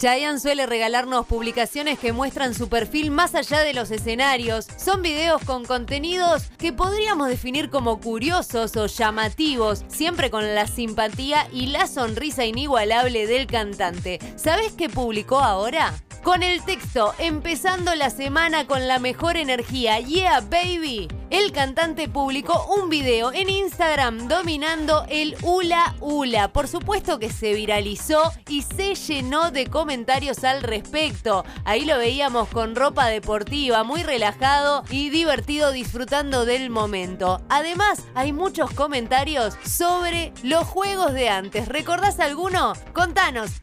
Chayanne suele regalarnos publicaciones que muestran su perfil más allá de los escenarios. Son videos con contenidos que podríamos definir como curiosos o llamativos, siempre con la simpatía y la sonrisa inigualable del cantante. ¿Sabes qué publicó ahora? Con el texto Empezando la semana con la mejor energía, yeah baby. El cantante publicó un video en Instagram dominando el hula hula. Por supuesto que se viralizó y se llenó de comentarios al respecto. Ahí lo veíamos con ropa deportiva, muy relajado y divertido disfrutando del momento. Además, hay muchos comentarios sobre los juegos de antes. ¿Recordás alguno? Contanos.